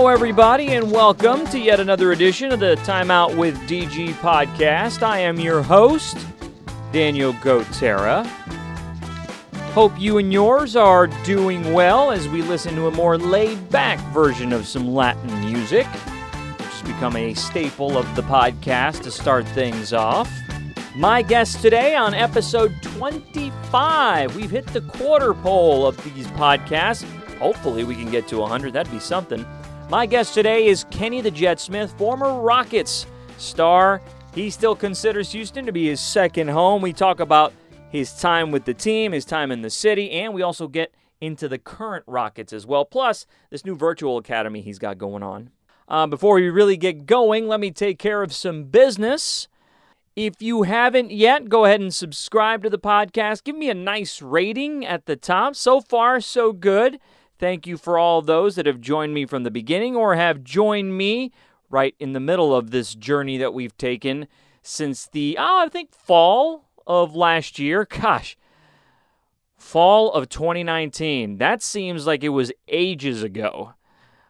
Hello, everybody, and welcome to yet another edition of the Timeout with DG podcast. I am your host, Daniel Gotera. Hope you and yours are doing well as we listen to a more laid back version of some Latin music, which has become a staple of the podcast to start things off. My guest today on episode 25. We've hit the quarter pole of these podcasts. Hopefully, we can get to 100. That'd be something. My guest today is Kenny the Jet Smith, former Rockets star. He still considers Houston to be his second home. We talk about his time with the team, his time in the city, and we also get into the current Rockets as well, plus this new virtual academy he's got going on. Uh, before we really get going, let me take care of some business. If you haven't yet, go ahead and subscribe to the podcast. Give me a nice rating at the top. So far, so good. Thank you for all those that have joined me from the beginning or have joined me right in the middle of this journey that we've taken since the, oh, I think fall of last year. Gosh, fall of 2019. That seems like it was ages ago.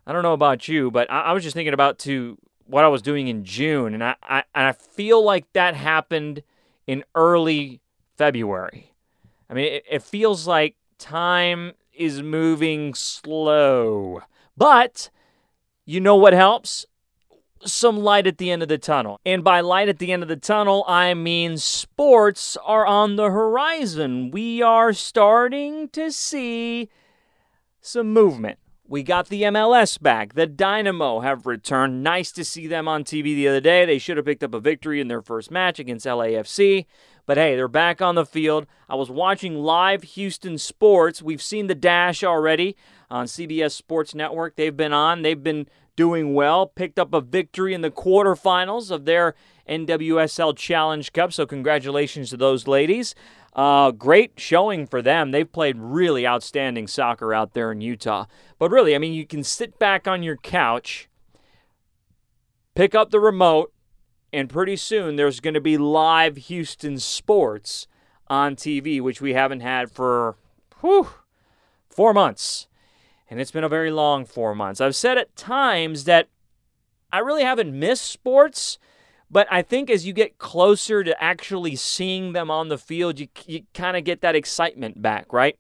I don't know about you, but I, I was just thinking about to what I was doing in June, and I, I, and I feel like that happened in early February. I mean, it, it feels like time is moving slow. But you know what helps? Some light at the end of the tunnel. And by light at the end of the tunnel, I mean sports are on the horizon. We are starting to see some movement. We got the MLS back. The Dynamo have returned. Nice to see them on TV the other day. They should have picked up a victory in their first match against LAFC. But hey, they're back on the field. I was watching live Houston sports. We've seen the Dash already on CBS Sports Network. They've been on, they've been doing well. Picked up a victory in the quarterfinals of their NWSL Challenge Cup. So, congratulations to those ladies. Uh, great showing for them. They've played really outstanding soccer out there in Utah. But really, I mean, you can sit back on your couch, pick up the remote, and pretty soon there's going to be live Houston sports on TV, which we haven't had for whew, four months. And it's been a very long four months. I've said at times that I really haven't missed sports, but I think as you get closer to actually seeing them on the field, you, you kind of get that excitement back, right?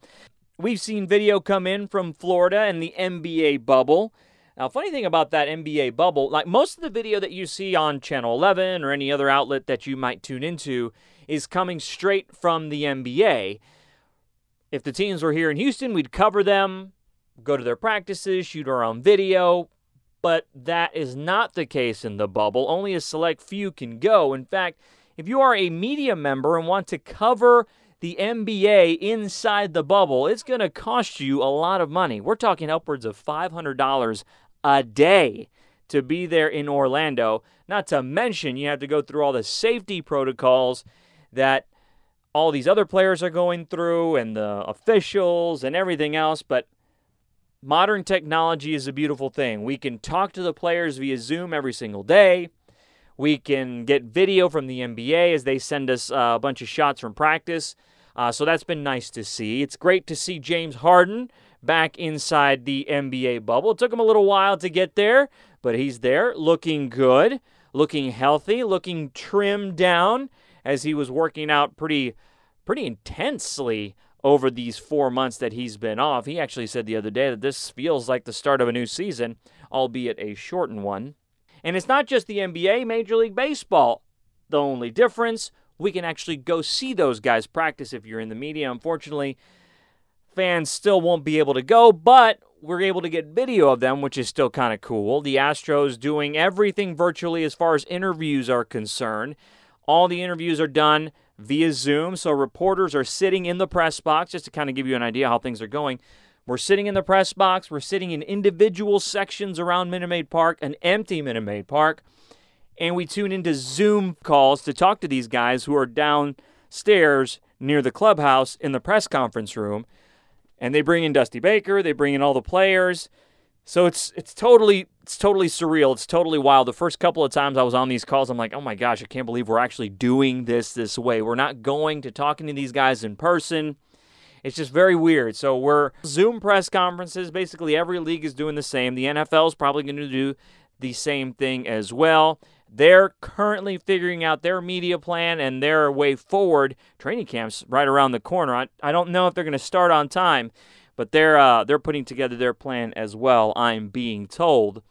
We've seen video come in from Florida and the NBA bubble. Now, funny thing about that NBA bubble, like most of the video that you see on Channel 11 or any other outlet that you might tune into is coming straight from the NBA. If the teams were here in Houston, we'd cover them, go to their practices, shoot our own video, but that is not the case in the bubble. Only a select few can go. In fact, if you are a media member and want to cover the NBA inside the bubble, it's going to cost you a lot of money. We're talking upwards of $500 a day to be there in Orlando. Not to mention, you have to go through all the safety protocols that all these other players are going through and the officials and everything else. But modern technology is a beautiful thing. We can talk to the players via Zoom every single day. We can get video from the NBA as they send us uh, a bunch of shots from practice. Uh, so that's been nice to see. It's great to see James Harden back inside the NBA bubble. It took him a little while to get there, but he's there, looking good, looking healthy, looking trimmed down as he was working out pretty pretty intensely over these 4 months that he's been off. He actually said the other day that this feels like the start of a new season, albeit a shortened one. And it's not just the NBA, Major League Baseball. The only difference, we can actually go see those guys practice if you're in the media. Unfortunately, fans still won't be able to go, but we're able to get video of them, which is still kind of cool. The Astros doing everything virtually as far as interviews are concerned. All the interviews are done via Zoom, so reporters are sitting in the press box just to kind of give you an idea how things are going. We're sitting in the press box, we're sitting in individual sections around Minute Maid Park, an empty Minute Maid Park, and we tune into Zoom calls to talk to these guys who are downstairs near the clubhouse in the press conference room and they bring in Dusty Baker, they bring in all the players. So it's it's totally it's totally surreal. It's totally wild. The first couple of times I was on these calls, I'm like, oh my gosh, I can't believe we're actually doing this this way. We're not going to talking to these guys in person, It's just very weird. So we're Zoom press conferences. Basically, every league is doing the same. The NFL is probably going to do the same thing as well. They're currently figuring out their media plan and their way forward. Training camps right around the corner. I, I don't know if they're going to start on time, but they're uh, they're putting together their plan as well. I'm being told.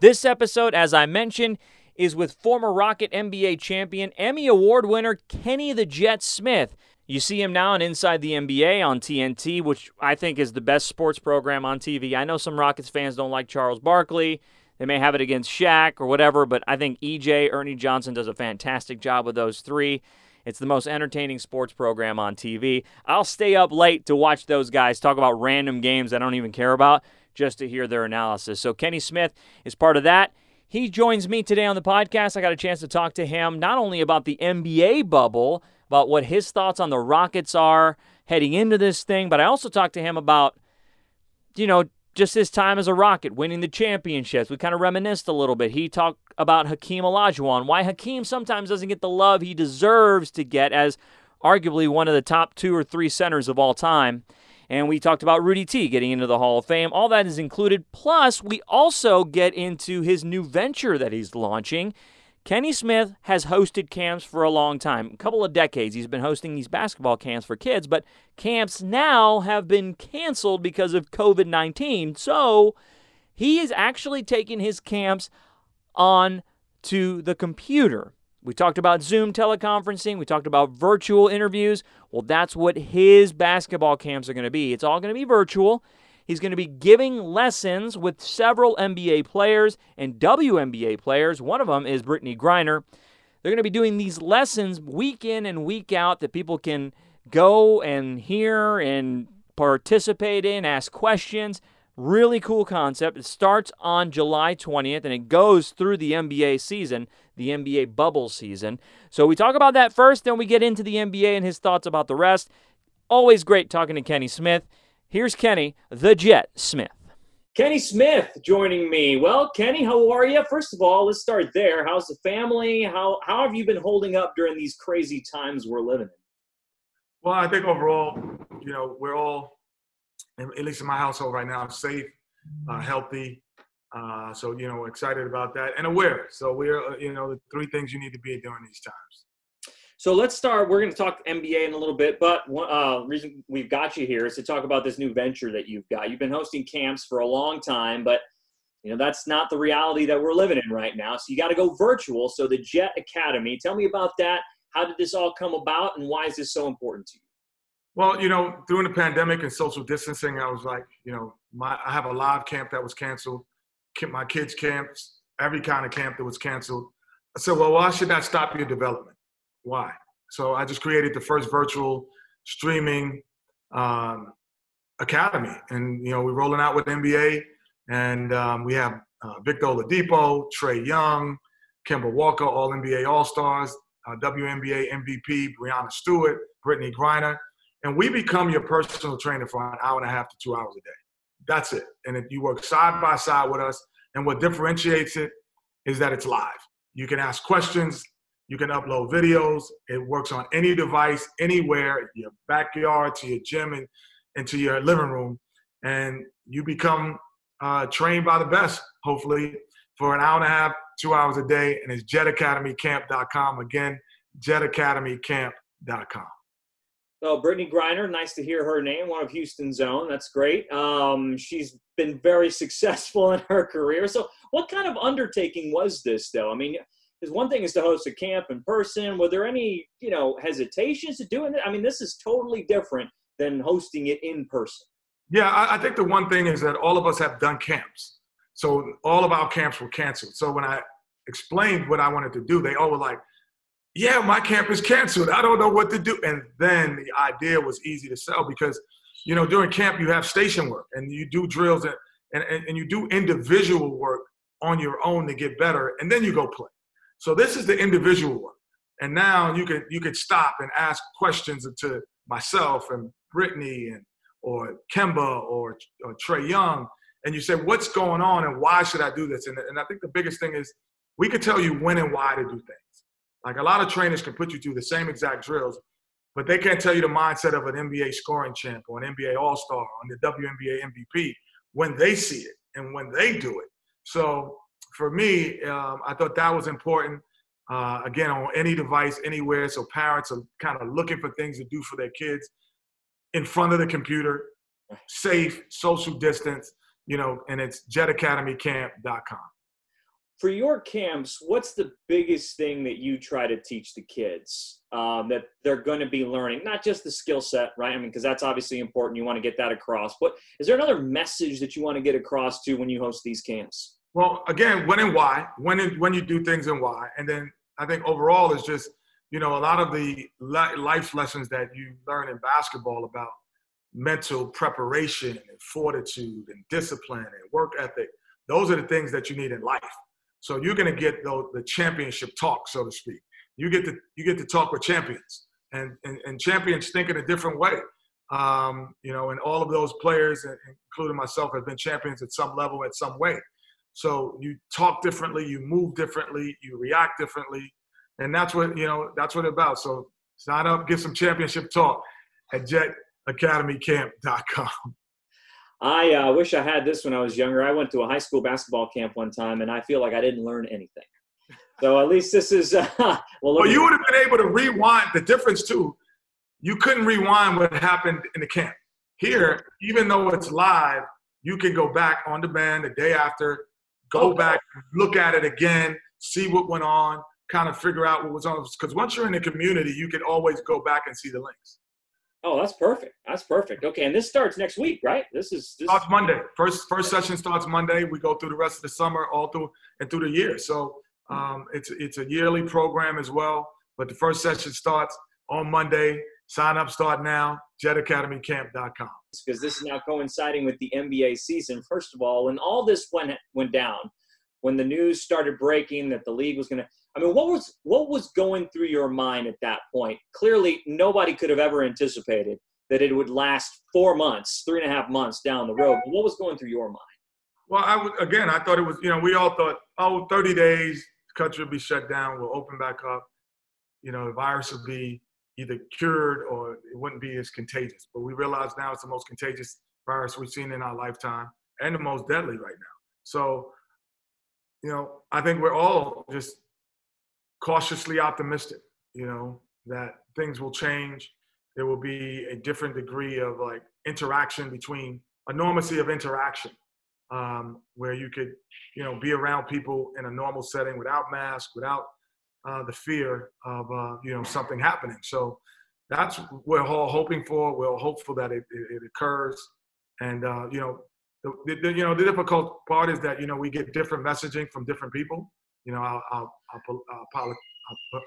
This episode, as I mentioned, is with former Rocket NBA champion, Emmy Award winner Kenny the Jet Smith. You see him now on Inside the NBA on TNT, which I think is the best sports program on TV. I know some Rockets fans don't like Charles Barkley. They may have it against Shaq or whatever, but I think EJ, Ernie Johnson does a fantastic job with those three. It's the most entertaining sports program on TV. I'll stay up late to watch those guys talk about random games I don't even care about just to hear their analysis. So Kenny Smith is part of that. He joins me today on the podcast. I got a chance to talk to him not only about the NBA bubble, about what his thoughts on the Rockets are heading into this thing, but I also talked to him about, you know, just his time as a Rocket, winning the championships. We kind of reminisced a little bit. He talked about Hakeem Olajuwon, why Hakeem sometimes doesn't get the love he deserves to get as arguably one of the top two or three centers of all time. And we talked about Rudy T getting into the Hall of Fame. All that is included. Plus, we also get into his new venture that he's launching. Kenny Smith has hosted camps for a long time, a couple of decades. He's been hosting these basketball camps for kids, but camps now have been canceled because of COVID 19. So he is actually taking his camps on to the computer. We talked about Zoom teleconferencing. We talked about virtual interviews. Well, that's what his basketball camps are going to be. It's all going to be virtual. He's going to be giving lessons with several NBA players and WNBA players. One of them is Brittney Griner. They're going to be doing these lessons week in and week out that people can go and hear and participate in, ask questions. Really cool concept. It starts on July 20th and it goes through the NBA season, the NBA bubble season. So we talk about that first, then we get into the NBA and his thoughts about the rest. Always great talking to Kenny Smith. Here's Kenny, the Jet Smith. Kenny Smith joining me. Well, Kenny, how are you? First of all, let's start there. How's the family? How how have you been holding up during these crazy times we're living in? Well, I think overall, you know, we're all at least in my household right now, safe, uh, healthy. Uh, so you know, excited about that and aware. So we're uh, you know the three things you need to be during these times. So let's start. We're going to talk NBA in a little bit, but one uh, reason we've got you here is to talk about this new venture that you've got. You've been hosting camps for a long time, but you know that's not the reality that we're living in right now. So you got to go virtual. So the Jet Academy. Tell me about that. How did this all come about, and why is this so important to you? Well, you know, during the pandemic and social distancing, I was like, you know, my I have a live camp that was canceled, my kids' camps, every kind of camp that was canceled. I said, well, why should that stop your development? Why? So I just created the first virtual streaming um, academy, and you know, we're rolling out with NBA, and um, we have uh, Victor Oladipo, Trae Young, Kemba Walker, All NBA All Stars, uh, WNBA MVP, Breanna Stewart, Brittney Griner and we become your personal trainer for an hour and a half to two hours a day. That's it. And if you work side by side with us, and what differentiates it is that it's live. You can ask questions, you can upload videos. It works on any device, anywhere, your backyard, to your gym, and into your living room. And you become uh, trained by the best, hopefully, for an hour and a half, two hours a day. And it's jetacademycamp.com. Again, jetacademycamp.com. So Brittney Griner, nice to hear her name, one of Houston's own. That's great. Um, she's been very successful in her career. So, what kind of undertaking was this, though? I mean, because one thing is to host a camp in person. Were there any, you know, hesitations to doing it? I mean, this is totally different than hosting it in person. Yeah, I, I think the one thing is that all of us have done camps. So all of our camps were canceled. So when I explained what I wanted to do, they all were like, yeah, my camp is canceled. I don't know what to do. And then the idea was easy to sell because, you know, during camp you have station work and you do drills and, and, and you do individual work on your own to get better, and then you go play. So this is the individual work. And now you can you can stop and ask questions to myself and Brittney and or Kemba or, or Trae Young, and you say, what's going on and why should I do this? And, and I think the biggest thing is we can tell you when and why to do things. Like a lot of trainers can put you through the same exact drills, but they can't tell you the mindset of an NBA scoring champ or an NBA All Star or the WNBA MVP when they see it and when they do it. So for me, um, I thought that was important. Uh, again, on any device, anywhere, so parents are kind of looking for things to do for their kids in front of the computer, safe, social distance, you know, and it's jetacademycamp.com. For your camps, what's the biggest thing that you try to teach the kids um, that they're going to be learning? Not just the skill set, right? I mean, because that's obviously important. You want to get that across. But is there another message that you want to get across to when you host these camps? Well, again, when and why, when and when you do things and why, and then I think overall is just you know a lot of the life lessons that you learn in basketball about mental preparation and fortitude and discipline and work ethic. Those are the things that you need in life. So you're going to get the, the championship talk, so to speak. You get to you get to talk with champions, and and, and champions think in a different way. Um, you know, and all of those players, including myself, have been champions at some level, at some way. So you talk differently, you move differently, you react differently, and that's what you know. That's what it's about. So sign up, get some championship talk at jetacademycamp.com. I uh, wish I had this when I was younger. I went to a high school basketball camp one time, and I feel like I didn't learn anything. So at least this is uh, well. Well, you would have been able to rewind. The difference too, you couldn't rewind what happened in the camp. Here, even though it's live, you can go back on demand the day after, go okay. back, look at it again, see what went on, kind of figure out what was on. Because once you're in the community, you can always go back and see the links. Oh, that's perfect. That's perfect. Okay, and this starts next week, right? This is this starts Monday. First first session starts Monday. We go through the rest of the summer, all through and through the year. So um, it's it's a yearly program as well. But the first session starts on Monday. Sign up, start now. JetAcademyCamp.com. Because this is now coinciding with the NBA season. First of all, when all this went went down, when the news started breaking that the league was going to I mean, what was what was going through your mind at that point? Clearly, nobody could have ever anticipated that it would last four months, three and a half months down the road. But what was going through your mind? Well, I would, again, I thought it was, you know, we all thought, oh, 30 days, the country will be shut down, we'll open back up. You know, the virus will be either cured or it wouldn't be as contagious. But we realize now it's the most contagious virus we've seen in our lifetime and the most deadly right now. So, you know, I think we're all just cautiously optimistic, you know, that things will change. There will be a different degree of like interaction between a normacy of interaction um, where you could, you know, be around people in a normal setting without mask, without uh, the fear of, uh, you know, something happening. So that's what we're all hoping for. We're hopeful that it, it, it occurs. And, uh, you know, the, the, you know, the difficult part is that, you know, we get different messaging from different people. You know, our, our, our,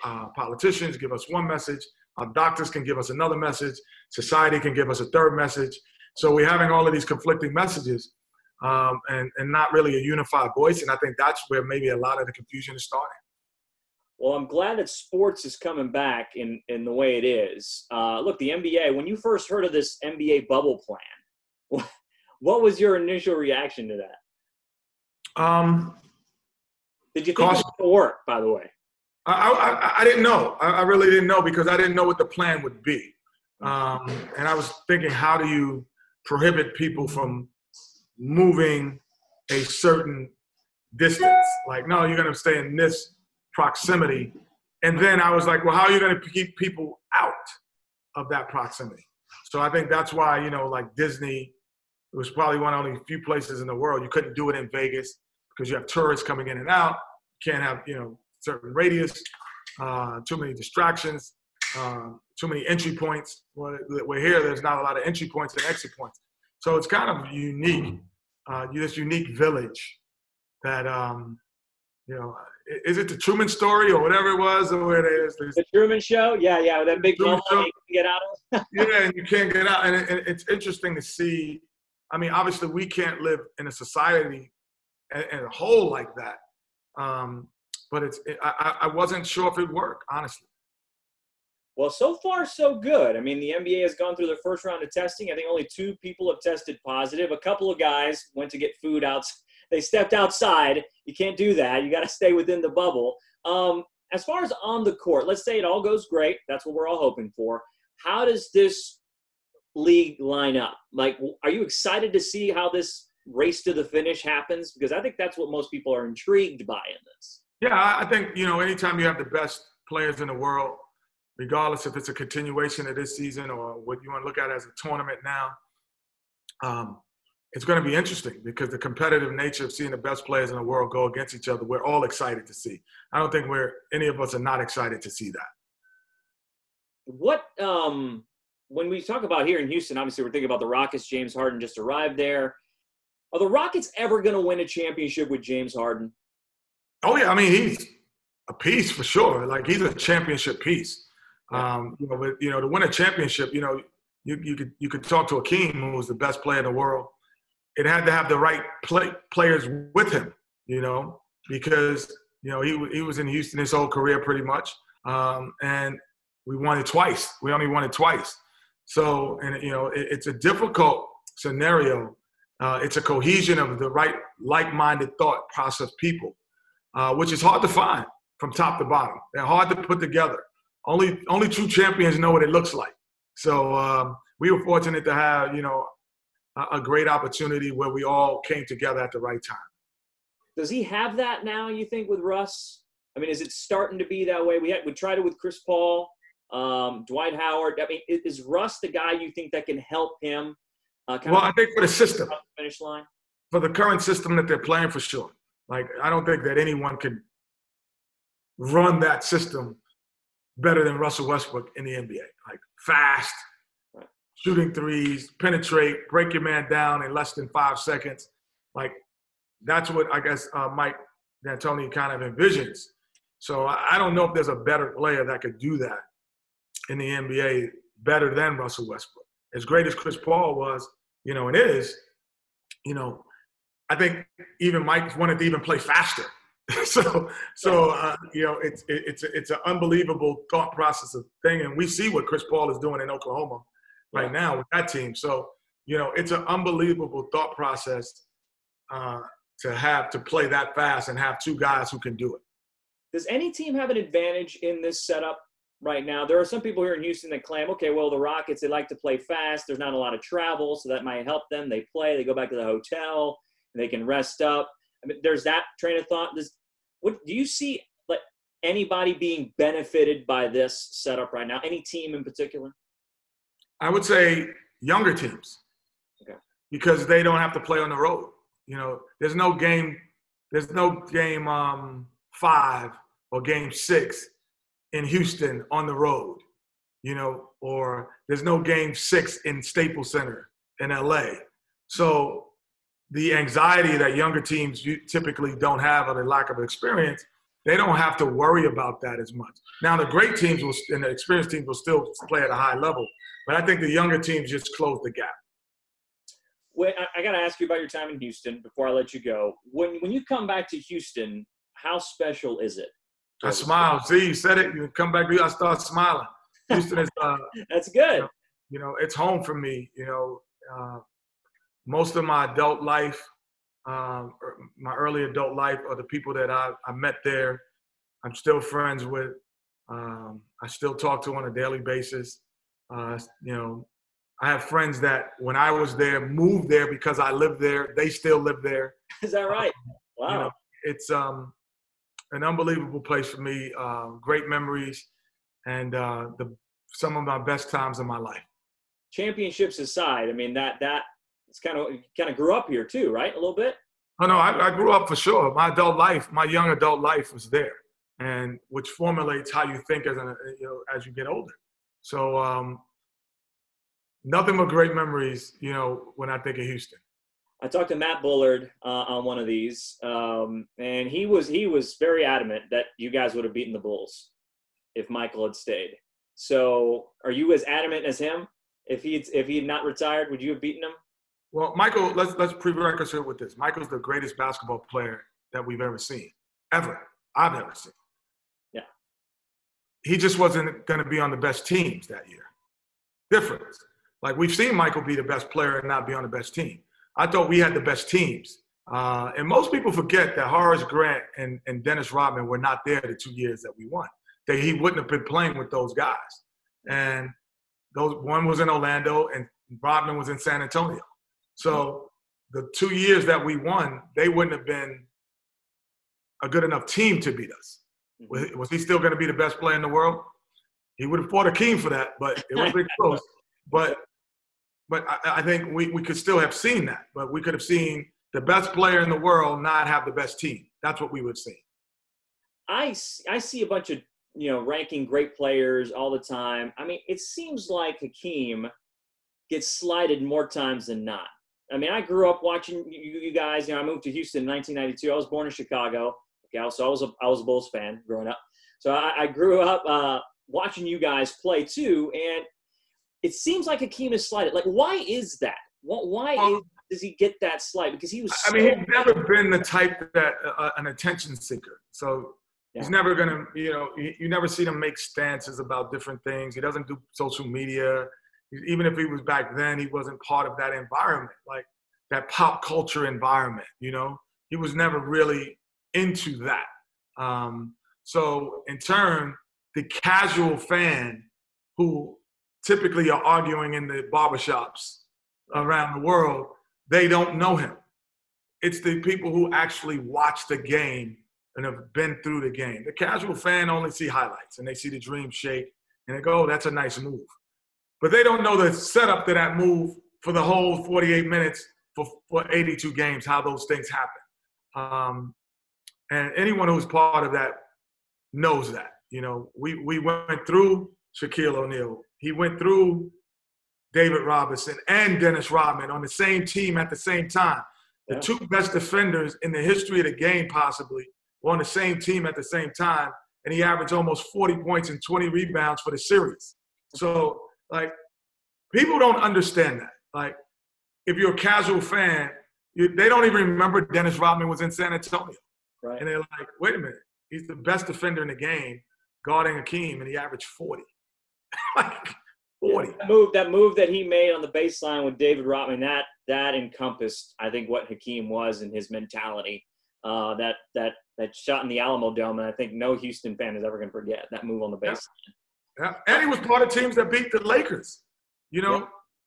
our, politicians give us one message, our doctors can give us another message, society can give us a third message. So we're having all of these conflicting messages um, and, and not really a unified voice. And I think that's where maybe a lot of the confusion is starting. Well, I'm glad that sports is coming back in, in the way it is. Uh, look, the NBA, when you first heard of this NBA bubble plan, what was your initial reaction to that? Um, did you think Cost- it would work, by the way? I, I, I didn't know. I, I, really didn't know because I didn't know what the plan would be. Um, and I was thinking, how do you prohibit people from moving a certain distance? Like, no, you're going to stay in this proximity. And then I was like, well, how are you going to keep people out of that proximity? So I think that's why, you know, like Disney, it was probably one of the only few places in the world you couldn't do it in Vegas because you have tourists coming in and out. You can't have you know certain radius, uh, too many distractions, uh, too many entry points. We're here. There's not a lot of entry points and exit points, so it's kind of unique. Uh, this unique village that um, you know. Is it the Truman Story or whatever it was, or it is? The Truman Show, yeah, yeah, that big bubble you can get out of. yeah, and you can't get out, and, it, it's interesting to see. I mean, obviously, we can't live in a society and a whole like that. Um, but it's it, I, I wasn't sure if it'd work, honestly. Well, so far so good. I mean, the NBA has gone through the first round of testing. I think only two people have tested positive. A couple of guys went to get food out. They stepped outside. You can't do that. You got to stay within the bubble. Um, as far as on the court, let's say it all goes great. That's what we're all hoping for. how does this league line up? Like, are you excited to see how this race to the finish happens? Because I think that's what most people are intrigued by in this. Yeah, I think you know, anytime you have the best players in the world, regardless if it's a continuation of this season or what you want to look at as a tournament now, um, it's going to be interesting because the competitive nature of seeing the best players in the world go against each other, we're all excited to see. I don't think we're any of us are not excited to see that. What um, when we talk about here in Houston, obviously we're thinking about the Rockets. James Harden just arrived there. Are the Rockets ever going to win a championship with James Harden? Oh yeah, I mean he's a piece for sure. Like he's a championship piece. Um, you know, but you know to win a championship, you know, you you could you could talk to Akeem, who was the best player in the world. It had to have the right play, players with him, you know, because you know he he was in Houston his whole career pretty much, um, and we won it twice. We only won it twice. So, and you know, it, it's a difficult scenario. Uh, it's a cohesion of the right, like-minded thought process people, uh, which is hard to find from top to bottom. They're hard to put together. Only, only true champions know what it looks like. So um, we were fortunate to have, you know, a, great opportunity where we all came together at the right time. Does he have that now? You think with Russ? I mean, is it starting to be that way? We had we tried it with Chris Paul um, Dwight Howard. I mean, is Russ the guy you think that can help him? Uh, well, I think for the system, finish line. For the current system that they're playing, for sure. Like, I don't think that anyone can run that system better than Russell Westbrook in the NBA. Like, fast. Shooting threes, penetrate, break your man down in less than five seconds. Like, that's what I guess uh, Mike D'Antoni kind of envisions. So I don't know if there's a better player that could do that in the NBA better than Russell Westbrook. As great as Chris Paul was, you know, and is, you know, I think even Mike wanted to even play faster. so, so uh, you know, it's it, it's it's an unbelievable thought process of thing, and we see what Chris Paul is doing in Oklahoma right now with that team. So, you know, it's an unbelievable thought process uh, to have to play that fast and have two guys who can do it. Does any team have an advantage in this setup right now. There are some people here in Houston that claim, okay, well, the Rockets, they like to play fast. There's not a lot of travel, so that might help them. They play, they go back to the hotel, and they can rest up. I mean, there's that train of thought. Does, what do you see like anybody being benefited by this setup right now? Any team in particular? I would say younger teams. Okay. Because they don't have to play on the road. You know, there's no game, there's no game um, five or game six in Houston on the road, you know, or there's no game six in Staples Center in LA. So the anxiety that younger teams typically don't have or the lack of experience, they don't have to worry about that as much. Now the great teams will and the experienced teams will still play at a high level, but I think the younger teams just close the gap. Well, I, I got to ask you about your time in Houston before I let you go. When when you come back to Houston, how special is it? I smile. See, you said it. You come back to I start smiling. Houston is. Uh, That's good. You know, you know, it's home for me. You know, uh, most of my adult life, um, er, my early adult life, are the people that I, I met there. I'm still friends with. Um, I still talk to on a daily basis. Uh, you know, I have friends that when I was there moved there because I lived there. They still live there. Is that right? Wow. You know, it's um, an unbelievable place for me. Uh, great memories, and uh, the some of my best times in my life. Championships aside, I mean that that it's kind of kind of grew up here too, right? A little bit. Oh no, I, I grew up for sure. My adult life, my young adult life was there, and which formulates how you think as an you know as you get older. So um, nothing but great memories, you know, when I think of Houston. I talked to Matt Bullard uh, on one of these, um, and he was he was very adamant that you guys would have beaten the Bulls if Michael had stayed. So, are you as adamant as him? If he if he had not retired, would you have beaten him? Well, Michael, let's let's prerequisite with this. Michael's the greatest basketball player that we've ever seen, ever. I've ever seen. Yeah. He just wasn't going to be on the best teams that year. Difference. Like we've seen Michael be the best player and not be on the best team. I thought we had the best teams. Uh, and most people forget that Horace Grant and, and Dennis Rodman were not there the two years that we won. That he wouldn't have been playing with those guys. And those one was in Orlando and Rodman was in San Antonio. So the two years that we won, they wouldn't have been a good enough team to beat us. Mm-hmm. Was, was he still going to be the best player in the world? He would have fought Akeem for that, but it have been close. But but I, I, think we, we could still have seen that. But we could have seen the best player in the world not have the best team. That's what we would seen. I, I see a bunch of you know ranking great players all the time. I mean, it seems like Hakeem gets slighted more times than not. I mean, I grew up watching you, you guys. You know, I moved to Houston in 1992. I was born in Chicago. Okay, so I was a I was a Bulls fan growing up. So I, I grew up uh, watching you guys play too, and it seems like Hakeem is slighted. Like, why is that? Why is, does he get that slight? Because he was. I mean, he's never been the type that uh, uh, an attention seeker. So yeah. he's never gonna, you know, you, you, never see him make stances about different things. He doesn't do social media. Even if he was back then, he wasn't part of that environment, like that pop culture environment. You know, he was never really into that. Um, so in turn, the casual fan who typically are arguing in the barbershops around the world, they don't know him. It's the people who actually watch the game and have been through the game. The casual fan only see highlights and they see the dream shake and they go, oh, that's a nice move. But they don't know the setup to that move for the whole 48 minutes for, for 82 games, how those things happen. Um, and anyone who's part of that knows that. You know, we, we went through Shaquille O'Neal. He went through David Robinson and Dennis Rodman on the same team at the same time. The yeah. two best defenders in the history of the game, possibly, were on the same team at the same time, and he averaged almost 40 points and 20 rebounds for the series. So, like, people don't understand that. Like, if you're a casual fan, you, they don't even remember Dennis Rodman was in San Antonio. Right. And they're like, wait a minute, he's the best defender in the game, guarding Akeem, and he averaged 40. like 40. That move, that move that he made on the baseline with David Rodman, that that encompassed, I think, what Hakeem was and his mentality. Uh, that that that shot in the Alamodome, and I think no Houston fan is ever going to forget that move on the baseline. Yeah. and he was part of teams that beat the Lakers, you know, yeah.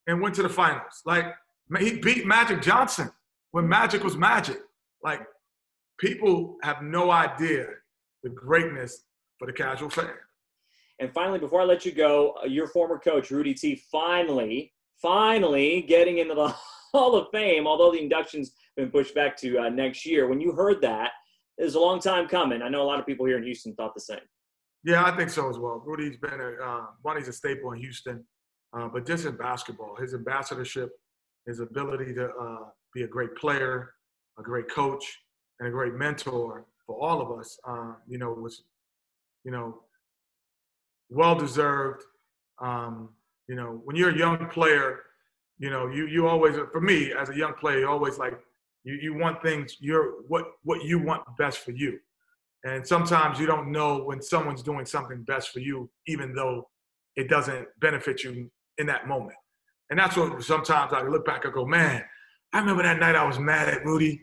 and went to the finals. Like he beat Magic Johnson when Magic was Magic. Like people have no idea the greatness for the casual fan. And finally, before I let you go, uh, your former coach, Rudy T, finally, finally getting into the Hall of Fame, although the induction's been pushed back to uh, next year. When you heard that, it was a long time coming. I know a lot of people here in Houston thought the same. Yeah, I think so as well. Rudy's been a uh, one. He's a staple in Houston, uh, but just in basketball, his ambassadorship, his ability to uh, be a great player, a great coach, and a great mentor for all of us. Uh, you know, was you know well deserved. Um, you know, when you're a young player, you know, you you always for me as a young player, you always like you you want things you're what what you want best for you. And sometimes you don't know when someone's doing something best for you, even though it doesn't benefit you in that moment. And that's what sometimes I look back and go, man, I remember that night I was mad at Rudy,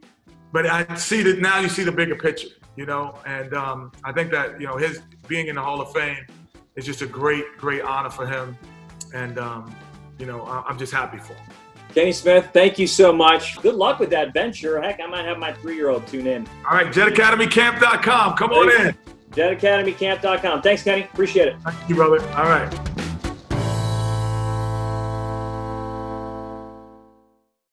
but I see that now you see the bigger picture, you know. And um, I think that you know his being in the Hall of Fame is just a great, great honor for him. And, um, you know, I'm just happy for him. Kenny Smith, thank you so much. Good luck with that venture. Heck, I might have my three year old tune in. All right, jetacademycamp.com. Come on in. Jetacademycamp.com. Thanks, Kenny. Appreciate it. Thank you, brother. All right.